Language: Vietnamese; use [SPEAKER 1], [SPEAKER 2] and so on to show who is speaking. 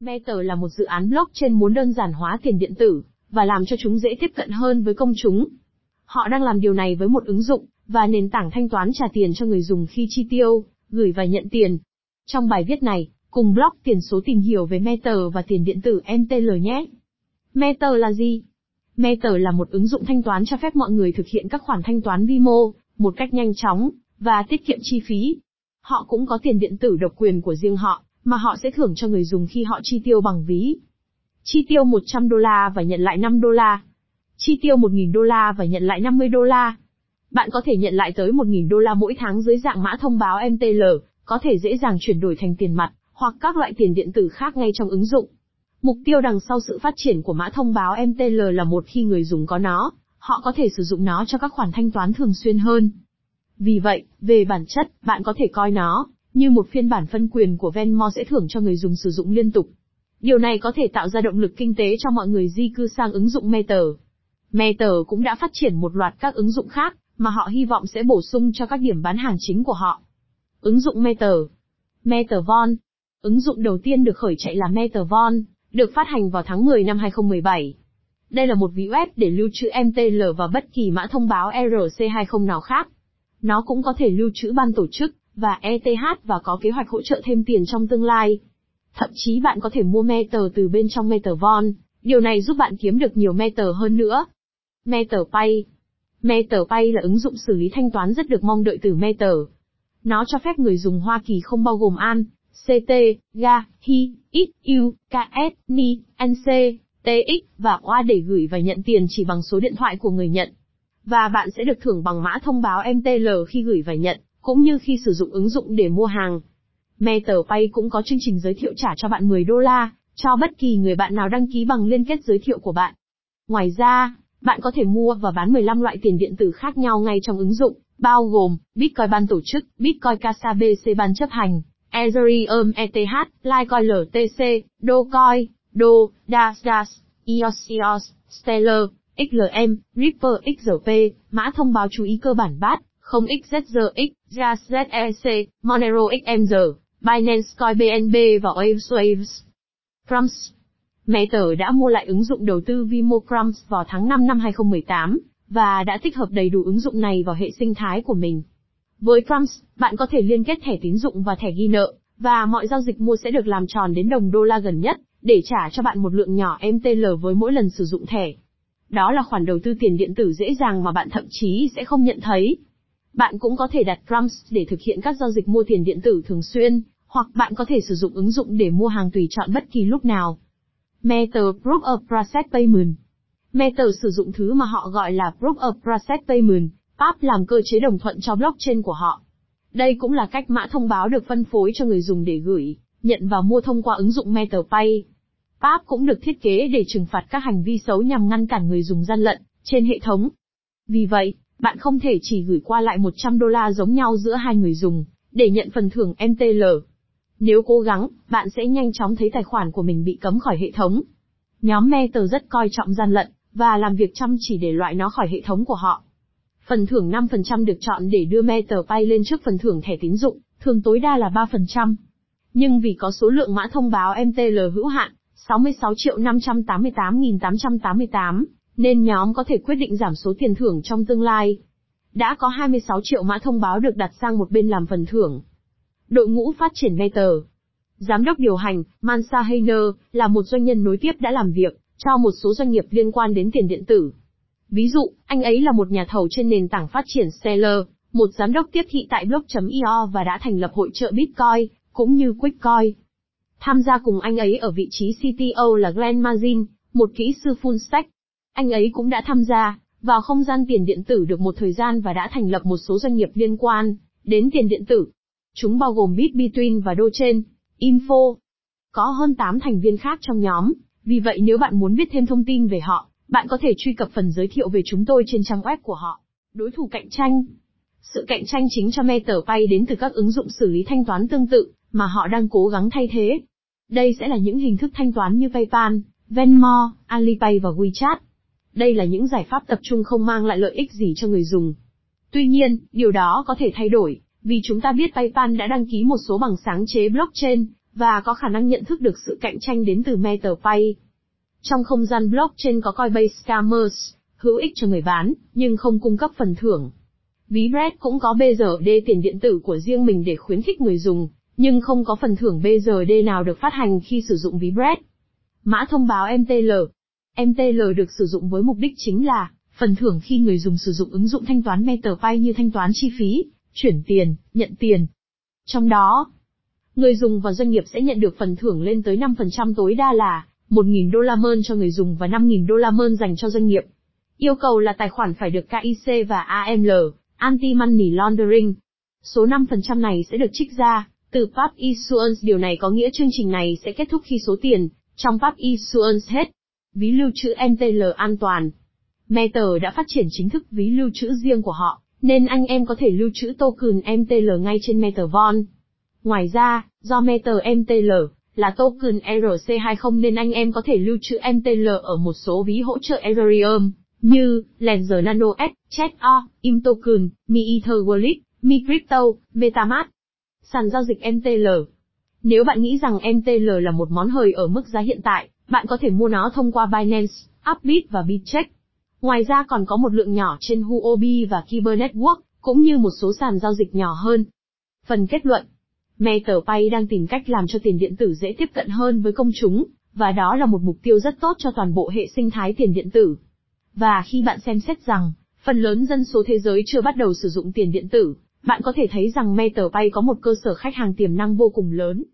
[SPEAKER 1] Matter là một dự án blockchain muốn đơn giản hóa tiền điện tử, và làm cho chúng dễ tiếp cận hơn với công chúng. Họ đang làm điều này với một ứng dụng, và nền tảng thanh toán trả tiền cho người dùng khi chi tiêu, gửi và nhận tiền. Trong bài viết này, cùng blog tiền số tìm hiểu về Matter và tiền điện tử MTL nhé. Matter là gì? Matter là một ứng dụng thanh toán cho phép mọi người thực hiện các khoản thanh toán vi mô, một cách nhanh chóng, và tiết kiệm chi phí. Họ cũng có tiền điện tử độc quyền của riêng họ, mà họ sẽ thưởng cho người dùng khi họ chi tiêu bằng ví. Chi tiêu 100 đô la và nhận lại 5 đô la. Chi tiêu 1.000 đô la và nhận lại 50 đô la. Bạn có thể nhận lại tới 1.000 đô la mỗi tháng dưới dạng mã thông báo MTL, có thể dễ dàng chuyển đổi thành tiền mặt, hoặc các loại tiền điện tử khác ngay trong ứng dụng. Mục tiêu đằng sau sự phát triển của mã thông báo MTL là một khi người dùng có nó, họ có thể sử dụng nó cho các khoản thanh toán thường xuyên hơn. Vì vậy, về bản chất, bạn có thể coi nó như một phiên bản phân quyền của Venmo sẽ thưởng cho người dùng sử dụng liên tục. Điều này có thể tạo ra động lực kinh tế cho mọi người di cư sang ứng dụng Meta. Meta cũng đã phát triển một loạt các ứng dụng khác, mà họ hy vọng sẽ bổ sung cho các điểm bán hàng chính của họ. Ứng dụng Meta, Meta Von. Ứng dụng đầu tiên được khởi chạy là Mattervon, được phát hành vào tháng 10 năm 2017. Đây là một ví web để lưu trữ MTL và bất kỳ mã thông báo ERC20 nào khác. Nó cũng có thể lưu trữ ban tổ chức, và ETH và có kế hoạch hỗ trợ thêm tiền trong tương lai. Thậm chí bạn có thể mua Meta từ bên trong MetaVon. điều này giúp bạn kiếm được nhiều Meta hơn nữa. MatterPay MatterPay là ứng dụng xử lý thanh toán rất được mong đợi từ Meta. Nó cho phép người dùng Hoa Kỳ không bao gồm AN, CT, GA, HI, IT, U, KS, NI, NC, TX và OA để gửi và nhận tiền chỉ bằng số điện thoại của người nhận. Và bạn sẽ được thưởng bằng mã thông báo MTL khi gửi và nhận, cũng như khi sử dụng ứng dụng để mua hàng. MetaPay cũng có chương trình giới thiệu trả cho bạn 10 đô la, cho bất kỳ người bạn nào đăng ký bằng liên kết giới thiệu của bạn. Ngoài ra, bạn có thể mua và bán 15 loại tiền điện tử khác nhau ngay trong ứng dụng, bao gồm Bitcoin ban tổ chức, Bitcoin Casa BC ban chấp hành, Ethereum ETH, Litecoin LTC, Dogecoin, Do, Dash Dash, EOS EOS, Stellar, XLM, Ripple XRP, mã thông báo chú ý cơ bản BAT, 0XZRX. Jazz ZEC, Monero XMR, Binance Coin BNB và Waves Waves. Crumbs. Matter đã mua lại ứng dụng đầu tư Vimo Crumbs vào tháng 5 năm 2018, và đã tích hợp đầy đủ ứng dụng này vào hệ sinh thái của mình. Với Crumbs, bạn có thể liên kết thẻ tín dụng và thẻ ghi nợ, và mọi giao dịch mua sẽ được làm tròn đến đồng đô la gần nhất, để trả cho bạn một lượng nhỏ MTL với mỗi lần sử dụng thẻ. Đó là khoản đầu tư tiền điện tử dễ dàng mà bạn thậm chí sẽ không nhận thấy. Bạn cũng có thể đặt Crumbs để thực hiện các giao dịch mua tiền điện tử thường xuyên, hoặc bạn có thể sử dụng ứng dụng để mua hàng tùy chọn bất kỳ lúc nào. Meta Proof of Process Payment Meta sử dụng thứ mà họ gọi là Proof of Process Payment, PAP làm cơ chế đồng thuận cho blockchain của họ. Đây cũng là cách mã thông báo được phân phối cho người dùng để gửi, nhận và mua thông qua ứng dụng MetaPay. PAP cũng được thiết kế để trừng phạt các hành vi xấu nhằm ngăn cản người dùng gian lận trên hệ thống. Vì vậy, bạn không thể chỉ gửi qua lại 100 đô la giống nhau giữa hai người dùng, để nhận phần thưởng MTL. Nếu cố gắng, bạn sẽ nhanh chóng thấy tài khoản của mình bị cấm khỏi hệ thống. Nhóm Meta rất coi trọng gian lận, và làm việc chăm chỉ để loại nó khỏi hệ thống của họ. Phần thưởng 5% được chọn để đưa Meta Pay lên trước phần thưởng thẻ tín dụng, thường tối đa là 3%. Nhưng vì có số lượng mã thông báo MTL hữu hạn, 66 triệu 588.888, nên nhóm có thể quyết định giảm số tiền thưởng trong tương lai. Đã có 26 triệu mã thông báo được đặt sang một bên làm phần thưởng. Đội ngũ phát triển Matter Giám đốc điều hành, Mansa Heiner, là một doanh nhân nối tiếp đã làm việc cho một số doanh nghiệp liên quan đến tiền điện tử. Ví dụ, anh ấy là một nhà thầu trên nền tảng phát triển Stellar, một giám đốc tiếp thị tại Block.io và đã thành lập hội trợ Bitcoin, cũng như Quickcoin. Tham gia cùng anh ấy ở vị trí CTO là Glenn Mazin, một kỹ sư full stack. Anh ấy cũng đã tham gia vào không gian tiền điện tử được một thời gian và đã thành lập một số doanh nghiệp liên quan đến tiền điện tử. Chúng bao gồm BitBetween và Dochain, Info. Có hơn 8 thành viên khác trong nhóm, vì vậy nếu bạn muốn biết thêm thông tin về họ, bạn có thể truy cập phần giới thiệu về chúng tôi trên trang web của họ. Đối thủ cạnh tranh Sự cạnh tranh chính cho MetaPay đến từ các ứng dụng xử lý thanh toán tương tự, mà họ đang cố gắng thay thế. Đây sẽ là những hình thức thanh toán như PayPal, Venmo, Alipay và WeChat. Đây là những giải pháp tập trung không mang lại lợi ích gì cho người dùng. Tuy nhiên, điều đó có thể thay đổi, vì chúng ta biết PayPal đã đăng ký một số bằng sáng chế blockchain, và có khả năng nhận thức được sự cạnh tranh đến từ MetaPay. Trong không gian blockchain có Coinbase Commerce hữu ích cho người bán, nhưng không cung cấp phần thưởng. Ví Bread cũng có BRD tiền điện tử của riêng mình để khuyến khích người dùng, nhưng không có phần thưởng BRD nào được phát hành khi sử dụng ví Bread. Mã thông báo MTL MTL được sử dụng với mục đích chính là phần thưởng khi người dùng sử dụng ứng dụng thanh toán MetaPay như thanh toán chi phí, chuyển tiền, nhận tiền. Trong đó, người dùng và doanh nghiệp sẽ nhận được phần thưởng lên tới 5% tối đa là 1.000 đô la mơn cho người dùng và 5.000 đô la mơn dành cho doanh nghiệp. Yêu cầu là tài khoản phải được KIC và AML, Anti-Money Laundering. Số 5% này sẽ được trích ra từ PAP Issuance. Điều này có nghĩa chương trình này sẽ kết thúc khi số tiền trong PAP Issuance hết. Ví lưu trữ MTL an toàn. Meta đã phát triển chính thức ví lưu trữ riêng của họ, nên anh em có thể lưu trữ token MTL ngay trên MetaVon. Ngoài ra, do Meta MTL là token ERC20 nên anh em có thể lưu trữ MTL ở một số ví hỗ trợ Ethereum, như Ledger Nano S, Chat.o, Imtoken, Mi Ether Wallet, Metamask. Sàn giao dịch MTL Nếu bạn nghĩ rằng MTL là một món hời ở mức giá hiện tại, bạn có thể mua nó thông qua Binance, Upbit và Bitcheck. Ngoài ra còn có một lượng nhỏ trên Huobi và Kyber Network, cũng như một số sàn giao dịch nhỏ hơn. Phần kết luận MetaPay đang tìm cách làm cho tiền điện tử dễ tiếp cận hơn với công chúng, và đó là một mục tiêu rất tốt cho toàn bộ hệ sinh thái tiền điện tử. Và khi bạn xem xét rằng, phần lớn dân số thế giới chưa bắt đầu sử dụng tiền điện tử, bạn có thể thấy rằng MetaPay có một cơ sở khách hàng tiềm năng vô cùng lớn.